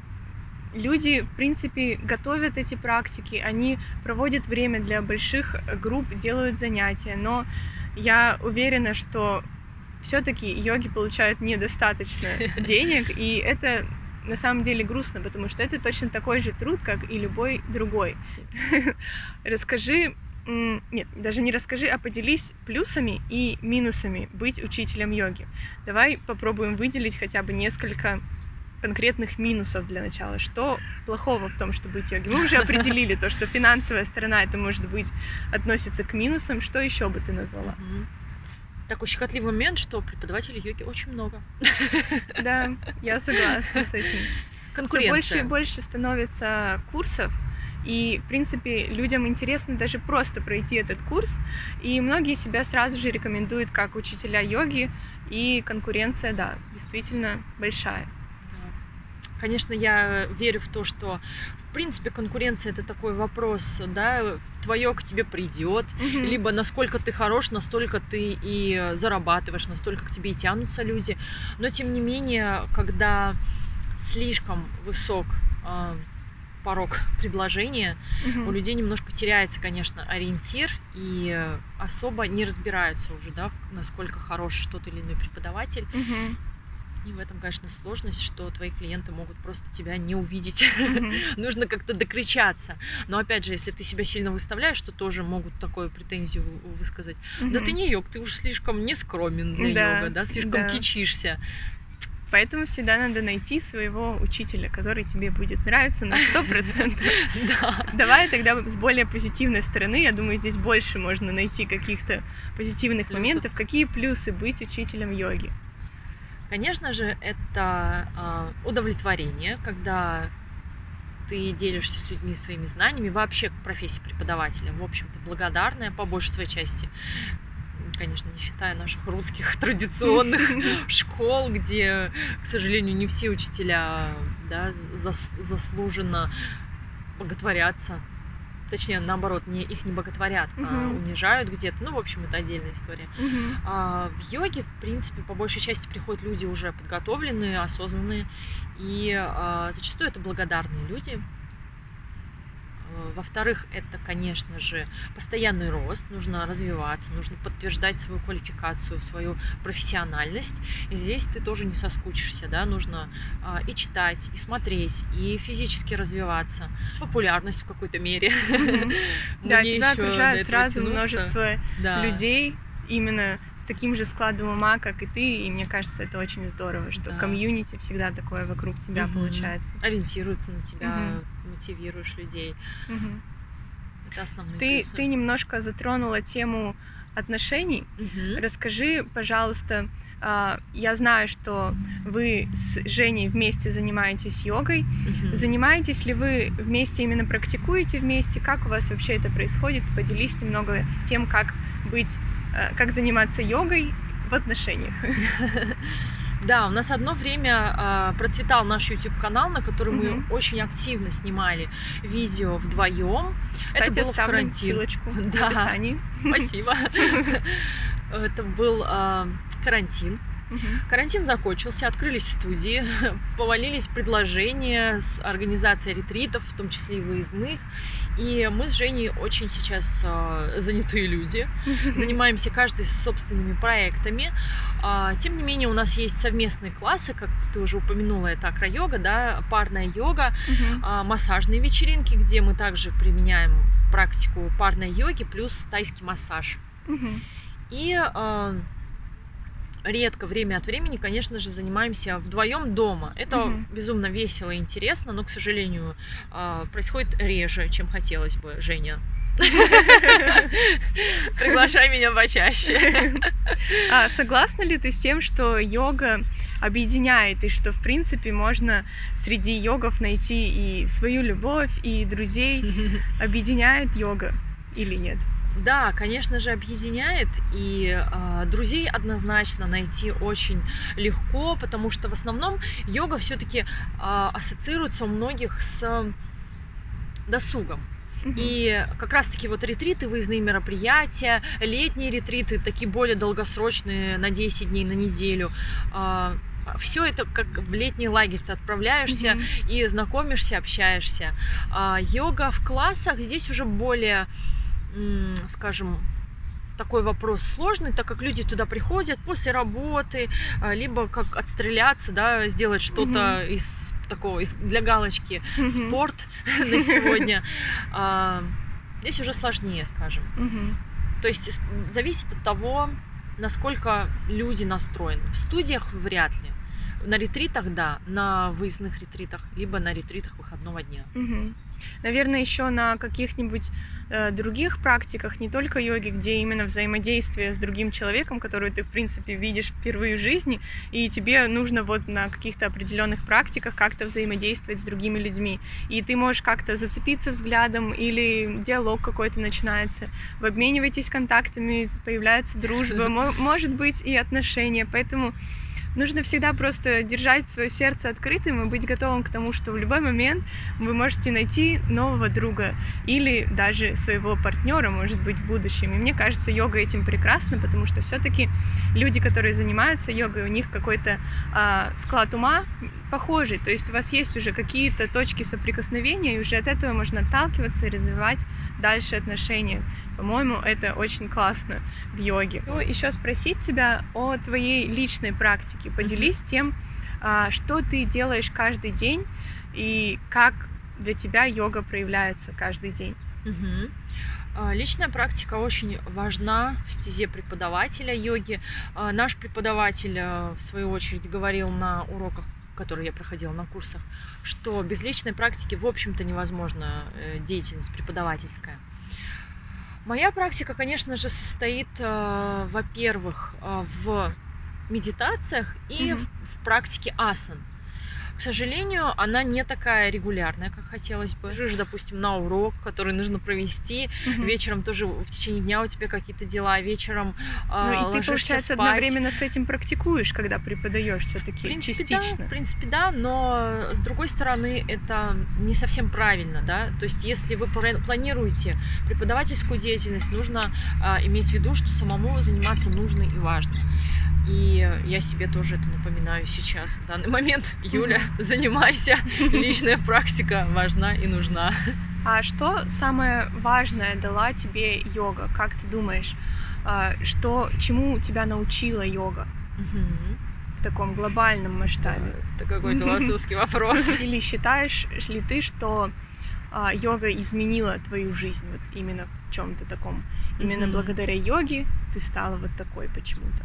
люди, в принципе, готовят эти практики, они проводят время для больших групп, делают занятия, но я уверена, что все-таки йоги получают недостаточно *laughs* денег, и это на самом деле грустно, потому что это точно такой же труд, как и любой другой. *laughs* Расскажи, нет, даже не расскажи, а поделись плюсами и минусами быть учителем йоги. Давай попробуем выделить хотя бы несколько конкретных минусов для начала. Что плохого в том, чтобы быть йоги? Мы уже определили то, что финансовая сторона это может быть относится к минусам. Что еще бы ты назвала? Такой щекотливый момент, что преподавателей йоги очень много. *laughs* Да, я согласна с этим. Все больше и больше становится курсов, и, в принципе, людям интересно даже просто пройти этот курс. И многие себя сразу же рекомендуют как учителя йоги. И конкуренция, да, действительно большая. Конечно, я верю в то, что в принципе конкуренция это такой вопрос, да, твое к тебе придет, mm либо насколько ты хорош, настолько ты и зарабатываешь, настолько к тебе и тянутся люди. Но тем не менее, когда слишком высок э, порог предложения, mm у людей немножко теряется, конечно, ориентир и особо не разбираются уже, да, насколько хорош тот или иной преподаватель. mm и в этом, конечно, сложность, что твои клиенты могут просто тебя не увидеть. Mm-hmm. *laughs* Нужно как-то докричаться. Но опять же, если ты себя сильно выставляешь, то тоже могут такую претензию высказать. Mm-hmm. Да ты не йог, ты уже слишком не скромен для да, йога, да, слишком да. кичишься. Поэтому всегда надо найти своего учителя, который тебе будет нравиться на сто процентов. *laughs* Давай тогда с более позитивной стороны. Я думаю, здесь больше можно найти каких-то позитивных моментов. Какие плюсы быть учителем йоги? Конечно же, это э, удовлетворение, когда ты делишься с людьми своими знаниями, вообще к профессии преподавателя, в общем-то, благодарная по большей своей части конечно, не считая наших русских *laughs* традиционных *laughs* школ, где, к сожалению, не все учителя да, заслуженно боготворятся точнее, наоборот, не, их не боготворят, угу. а унижают где-то. Ну, в общем, это отдельная история. Угу. А, в йоге, в принципе, по большей части приходят люди уже подготовленные, осознанные, и а, зачастую это благодарные люди, во-вторых, это, конечно же, постоянный рост, нужно развиваться, нужно подтверждать свою квалификацию, свою профессиональность. И здесь ты тоже не соскучишься, да, нужно а, и читать, и смотреть, и физически развиваться. Популярность в какой-то мере. *laughs* Да, тебя окружает сразу множество людей, именно таким же складом ума, как и ты, и мне кажется, это очень здорово, что да. комьюнити всегда такое вокруг тебя угу. получается. Ориентируется на тебя, угу. мотивируешь людей. Угу. Это основные ты, плюсы. Ты немножко затронула тему отношений. Угу. Расскажи, пожалуйста, а, я знаю, что вы с Женей вместе занимаетесь йогой. Угу. Занимаетесь ли вы вместе, именно практикуете вместе? Как у вас вообще это происходит? Поделись немного тем, как быть как заниматься йогой в отношениях. *laughs* Да, у нас одно время э, процветал наш YouTube канал, на который мы Мгм. очень активно снимали видео вдвоем. Кстати, было в карантин. ссылочку в *laughs* Да. описании. Спасибо. *laughs* Это был э, карантин. Карантин закончился, открылись студии, повалились предложения с организацией ретритов, в том числе и выездных. И мы с Женей очень сейчас э, занятые люди. *laughs* занимаемся каждый собственными проектами. А, Тем не менее, у нас есть совместные классы, как ты уже упомянула, это акро-йога, да, парная йога, а, массажные вечеринки, где мы также применяем практику парной йоги плюс тайский массаж. Мгм. И а, редко, время от времени, конечно же, занимаемся вдвоем дома. Это Мгм. безумно весело и интересно, но, к сожалению, а, происходит реже, чем хотелось бы, Женя. *laughs* Приглашай меня почаще. А согласна ли ты с тем, что йога объединяет, и что, в принципе, можно среди йогов найти и свою любовь, и друзей? *laughs* Объединяет йога или нет? Да, конечно же, объединяет, и а, друзей однозначно найти очень легко, потому что в основном йога все-таки ассоциируется у многих с досугом. И как раз-таки вот ретриты, выездные мероприятия, летние ретриты, такие более долгосрочные, на 10 дней, на неделю. Все это как в летний лагерь ты отправляешься и знакомишься, общаешься. А, йога в классах здесь уже более, скажем, такой вопрос сложный, так как люди туда приходят после работы, а, либо как отстреляться, да, сделать что-то из такого, из, для галочки, Мгм. спорт *laughs* на сегодня. А, Здесь уже сложнее, скажем. Мгм. То есть зависит от того, насколько люди настроены. В студиях вряд ли. На ретритах, да, на выездных ретритах, либо на ретритах выходного дня. Мгм. Наверное, еще на каких-нибудь других практиках, не только йоги, где именно взаимодействие с другим человеком, которого ты, в принципе, видишь впервые в жизни, и тебе нужно вот на каких-то определенных практиках как-то взаимодействовать с другими людьми. И ты можешь как-то зацепиться взглядом, или диалог какой-то начинается. Вы обмениваетесь контактами, появляется дружба, *laughs* мо- может быть и отношения. Поэтому нужно всегда просто держать свое сердце открытым и быть готовым к тому, что в любой момент вы можете найти нового друга или даже своего партнера, может быть, в будущем. И мне кажется, йога этим прекрасна, потому что все-таки люди, которые занимаются йогой, у них какой-то а, склад ума похожий. То есть у вас есть уже какие-то точки соприкосновения, и уже от этого можно отталкиваться и развивать дальше отношения. По-моему, это очень классно в йоге. Ну, еще спросить тебя о твоей личной практике. Поделись тем, а, что ты делаешь каждый день и как для тебя йога проявляется каждый день. А, Личная практика очень важна в стезе преподавателя йоги. А, Наш преподаватель, а, в свою очередь, говорил на уроках, которые я проходила на курсах, что без личной практики, в общем-то, невозможна э, деятельность преподавательская. Моя практика, конечно же, состоит, а, во-первых, а, в медитациях и в, в практике асан. К сожалению, она не такая регулярная, как хотелось бы. Жишь, допустим, на урок, который нужно провести, Мгм. вечером тоже в течение дня у тебя какие-то дела, вечером а, Ну и ты, получается, спать. одновременно с этим практикуешь, когда преподаешь все-таки частично. да, в принципе, да, но с другой стороны, это не совсем правильно, да. То есть, если вы пла- планируете преподавательскую деятельность, нужно а, иметь в виду, что самому заниматься нужно и важно. И я себе тоже это напоминаю сейчас, в данный момент. *laughs* Юля, *laughs* занимайся, *laughs* личная практика важна и нужна. А что самое важное дала тебе йога? Как ты думаешь, а, что, чему тебя научила йога в таком глобальном масштабе? Это какой философский вопрос. *laughs* Или считаешь ли ты, что а, йога изменила твою жизнь вот именно в чем-то таком? Именно благодаря йоге ты стала вот такой почему-то?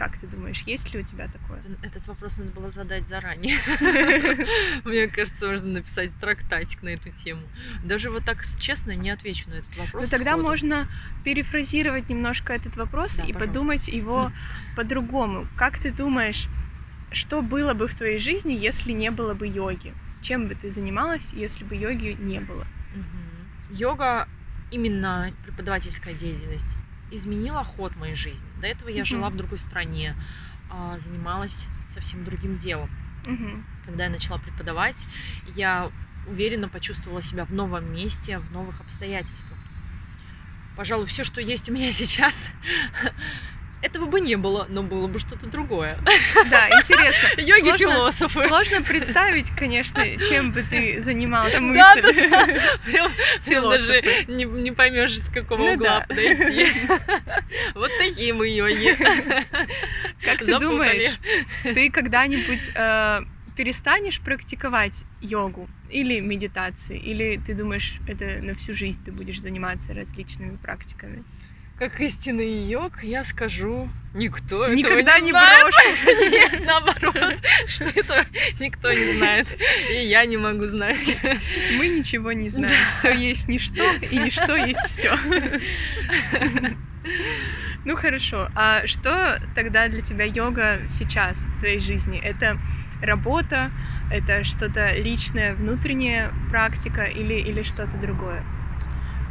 Как ты думаешь, есть ли у тебя такое? Это- Этот вопрос надо было задать заранее. *laughs* Мне кажется, можно написать трактатик на эту тему. Даже вот так честно не отвечу на этот вопрос. Ну тогда можно перефразировать немножко этот вопрос Да, и пожалуйста. подумать его по-другому. Как ты думаешь, что было бы в твоей жизни, если не было бы йоги? Чем бы ты занималась, если бы йоги не было? Йога именно преподавательская деятельность. Изменила ход моей жизни. До этого я жила в другой стране, а, занималась совсем другим делом. Когда я начала преподавать, я уверенно почувствовала себя в новом месте, в новых обстоятельствах. Пожалуй, все, что есть у меня *laughs* сейчас, этого бы не было, но было бы что-то другое. Да, интересно. *laughs* Йоги Сложно- представить, конечно, чем бы ты занималась. Да, мысль. да, да. Прям, прям даже не, не поймешь, с какого Ну угла да. подойти. *laughs* Вот такие мы йоги. *laughs* Как ты Запутали. думаешь, ты когда-нибудь э, перестанешь практиковать йогу или медитации? Или ты думаешь, это на всю жизнь ты будешь заниматься различными практиками? Как истинный йог, я скажу, никто этого Никогда не знает. брошу. *laughs* Нет, наоборот, что это никто не знает. И я не могу знать. Мы ничего не знаем. Все есть ничто, и ничто есть все. *laughs* Ну хорошо. А что тогда для тебя йога сейчас в твоей жизни? Это работа, это что-то личное, внутренняя практика или, или что-то другое?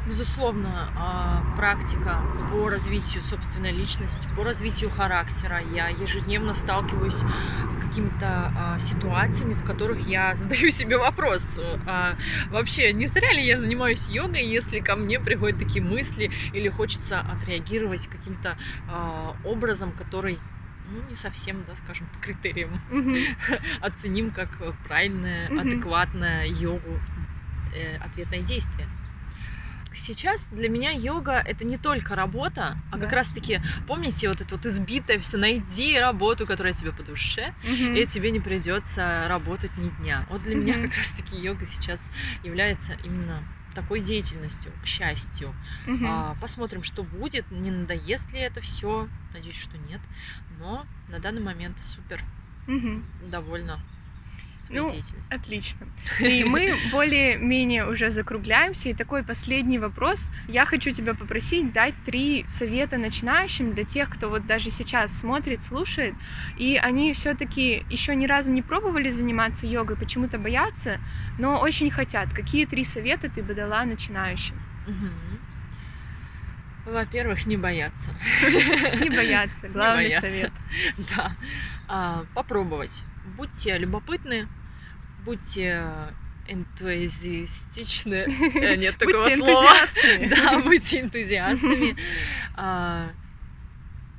Безусловно, а, практика по развитию собственной личности, по развитию характера. Я ежедневно сталкиваюсь с какими-то а, ситуациями, в которых я *laughs* задаю себе вопрос. а, вообще, не зря ли я занимаюсь йогой, если ко мне приходят такие мысли или хочется отреагировать каким-то образом, который ну, не совсем, да, скажем, по критериям *laughs* оценим как правильное, Мгм. адекватное йогу э, ответное действие. Сейчас для меня йога это не только работа, а как Да. раз таки, помните, вот это вот избитое все, найди работу, которая тебе по душе, Мгм. и тебе не придется работать ни дня. Вот для меня Мгм. как раз таки йога сейчас является именно такой деятельностью, к счастью. Мгм. А, посмотрим, что будет, не надоест ли это все. Надеюсь, что нет. Но на данный момент супер Мгм. довольна Ну. Отлично. *laughs* И мы более-менее уже закругляемся. И такой последний вопрос. Я хочу тебя попросить дать три совета начинающим для тех, кто вот даже сейчас смотрит, слушает, и они все-таки еще ни разу не пробовали заниматься йогой, почему-то боятся, но очень хотят. Какие три совета ты бы дала начинающим? Во-первых, не бояться. *laughs* Не бояться, главный совет. *laughs* Да. А, попробовать. Будьте любопытны, будьте энтузиастичны. *laughs* Э, Нет такого Будьте слова. *laughs* Да, будьте энтузиастами. *laughs* А,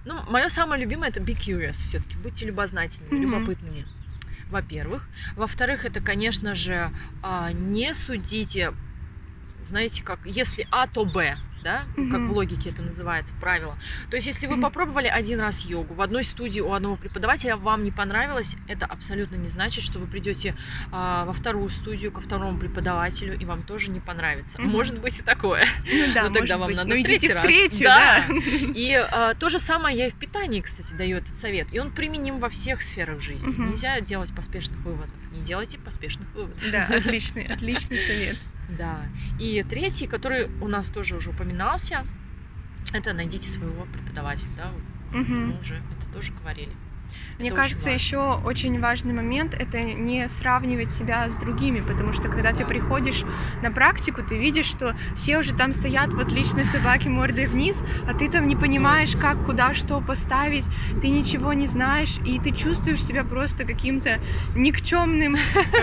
Ну, мое самое любимое это be curious все-таки. Будьте любознательными, любопытными. Во-первых. Во-вторых, это, конечно же, а, не судите, знаете, как если А, то Б. Да? Ну, Как в логике это называется, правило. То есть, если вы попробовали один раз йогу в одной студии у одного преподавателя, вам не понравилось, это абсолютно не значит, что вы придете а, во вторую студию ко второму преподавателю, и вам тоже не понравится. Может быть и такое. Ну да, Ну, тогда вам быть. надо Ну идите третий раз. третью, Да. да. И а, то же самое я и в питании, кстати, даю этот совет. И он применим во всех сферах жизни. Мгм. Нельзя делать поспешных выводов. Не делайте поспешных выводов. Да, отличный, отличный совет. Да. И третий, который у нас тоже уже упоминался, это найдите своего преподавателя. Да? Мгм. Мы уже это тоже говорили. Мне Это очень кажется, важно. еще очень важный момент это не сравнивать себя с другими, потому что когда ты Да. приходишь на практику, ты видишь, что все уже там стоят вот личной собаки мордой вниз, а ты там не понимаешь, Точно. как, куда, что поставить, ты ничего не знаешь, и ты чувствуешь себя просто каким-то никчемным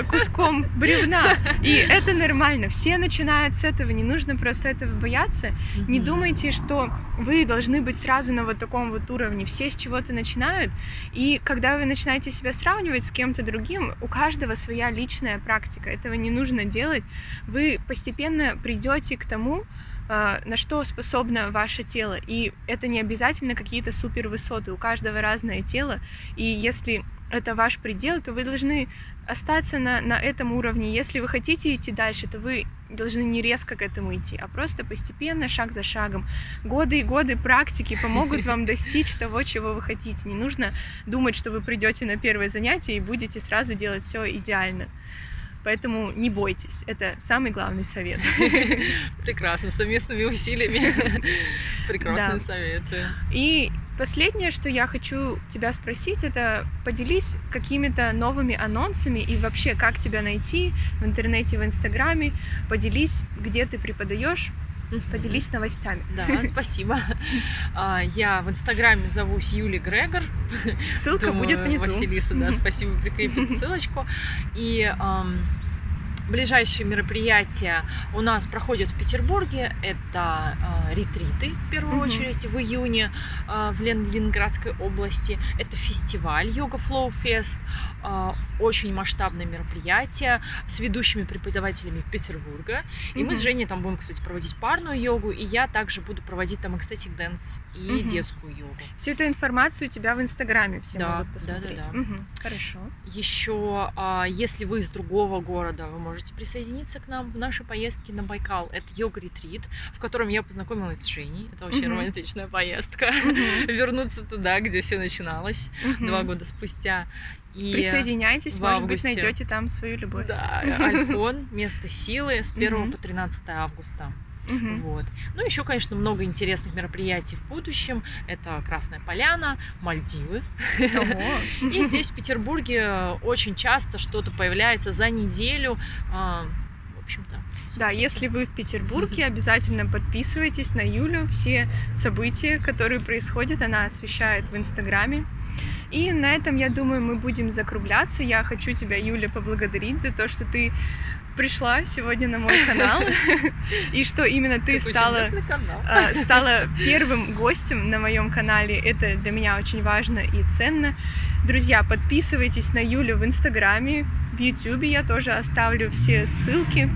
куском бревна. И это нормально. Все начинают с этого, не нужно просто этого бояться. Не думайте, что вы должны быть сразу на вот таком вот уровне. Все с чего-то начинают. И когда вы начинаете себя сравнивать с кем-то другим, у каждого своя личная практика. Этого не нужно делать. Вы постепенно придете к тому, на что способно ваше тело. И это не обязательно какие-то супер высоты. У каждого разное тело. И если это ваш предел, то вы должны остаться на, на этом уровне. Если вы хотите идти дальше, то вы должны не резко к этому идти, а просто постепенно, шаг за шагом. Годы и годы практики помогут вам *laughs* достичь того, чего вы хотите. Не нужно думать, что вы придете на первое занятие и будете сразу делать все идеально. Поэтому не бойтесь. Это самый главный совет. *laughs* Прекрасно, совместными усилиями. *laughs* Прекрасные Да. советы. И последнее, что я хочу тебя спросить, это поделись какими-то новыми анонсами и вообще, как тебя найти в интернете, в Инстаграме. Поделись, где ты преподаешь Поделись новостями. Да, *laughs* спасибо. А, я в Инстаграме зовусь Юли Грегор. Ссылка Думаю, будет внизу. Василиса, да, спасибо, прикрепит *laughs* ссылочку. И Ближайшие мероприятия у нас проходят в Петербурге. Это э, ретриты, в первую mm-hmm. очередь, в июне э, в Ленинградской области. Это фестиваль Yoga Flow Fest. Э, очень масштабное мероприятие с ведущими преподавателями Петербурга. И mm-hmm. мы с Женей там будем, кстати, проводить парную йогу. И я также буду проводить там ecstatic dance и угу. детскую йогу. Всю эту информацию у тебя в Инстаграме все да, могут посмотреть. Да, да, да. Угу, хорошо. Еще, э, если вы из другого города, вы можете присоединиться к нам в нашей поездке на Байкал. Это йога-ретрит, в котором я познакомилась с Женей. Это очень mm-hmm. романтичная поездка. Mm-hmm. *laughs* Вернуться туда, где все начиналось mm-hmm. два года спустя. И Присоединяйтесь, может быть, найдете там свою любовь. Да, *laughs* Альфон, место силы с 1 mm-hmm. по 13 августа. Угу. Вот. Ну, еще, конечно, много интересных мероприятий в будущем. Это Красная Поляна, Мальдивы. *laughs* И здесь, в Петербурге, очень часто что-то появляется за неделю. А, в общем-то, да, если вы в Петербурге, обязательно подписывайтесь на Юлю. Все события, которые происходят, она освещает в Инстаграме. И на этом, я думаю, мы будем закругляться. Я хочу тебя, Юля, поблагодарить за то, что ты пришла сегодня на мой канал, *laughs* и что именно ты стала, а, стала первым гостем на моем канале. Это для меня очень важно и ценно. Друзья, подписывайтесь на Юлю в Инстаграме, в Ютубе я тоже оставлю все ссылки.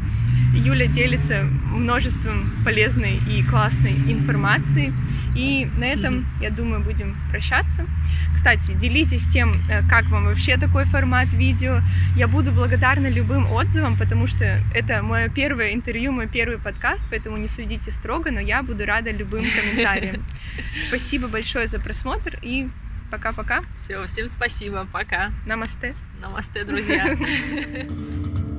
Юля делится множеством полезной и классной информации. И на этом, я думаю, будем прощаться. Кстати, делитесь тем, э, как вам вообще такой формат видео. Я буду благодарна любым отзывам, потому что это мое первое интервью, мой первый подкаст, поэтому не судите строго, но я буду рада любым комментариям. *laughs* Спасибо большое за просмотр и пока-пока. Все, всем спасибо, пока. Намасте. Намасте, друзья. *laughs*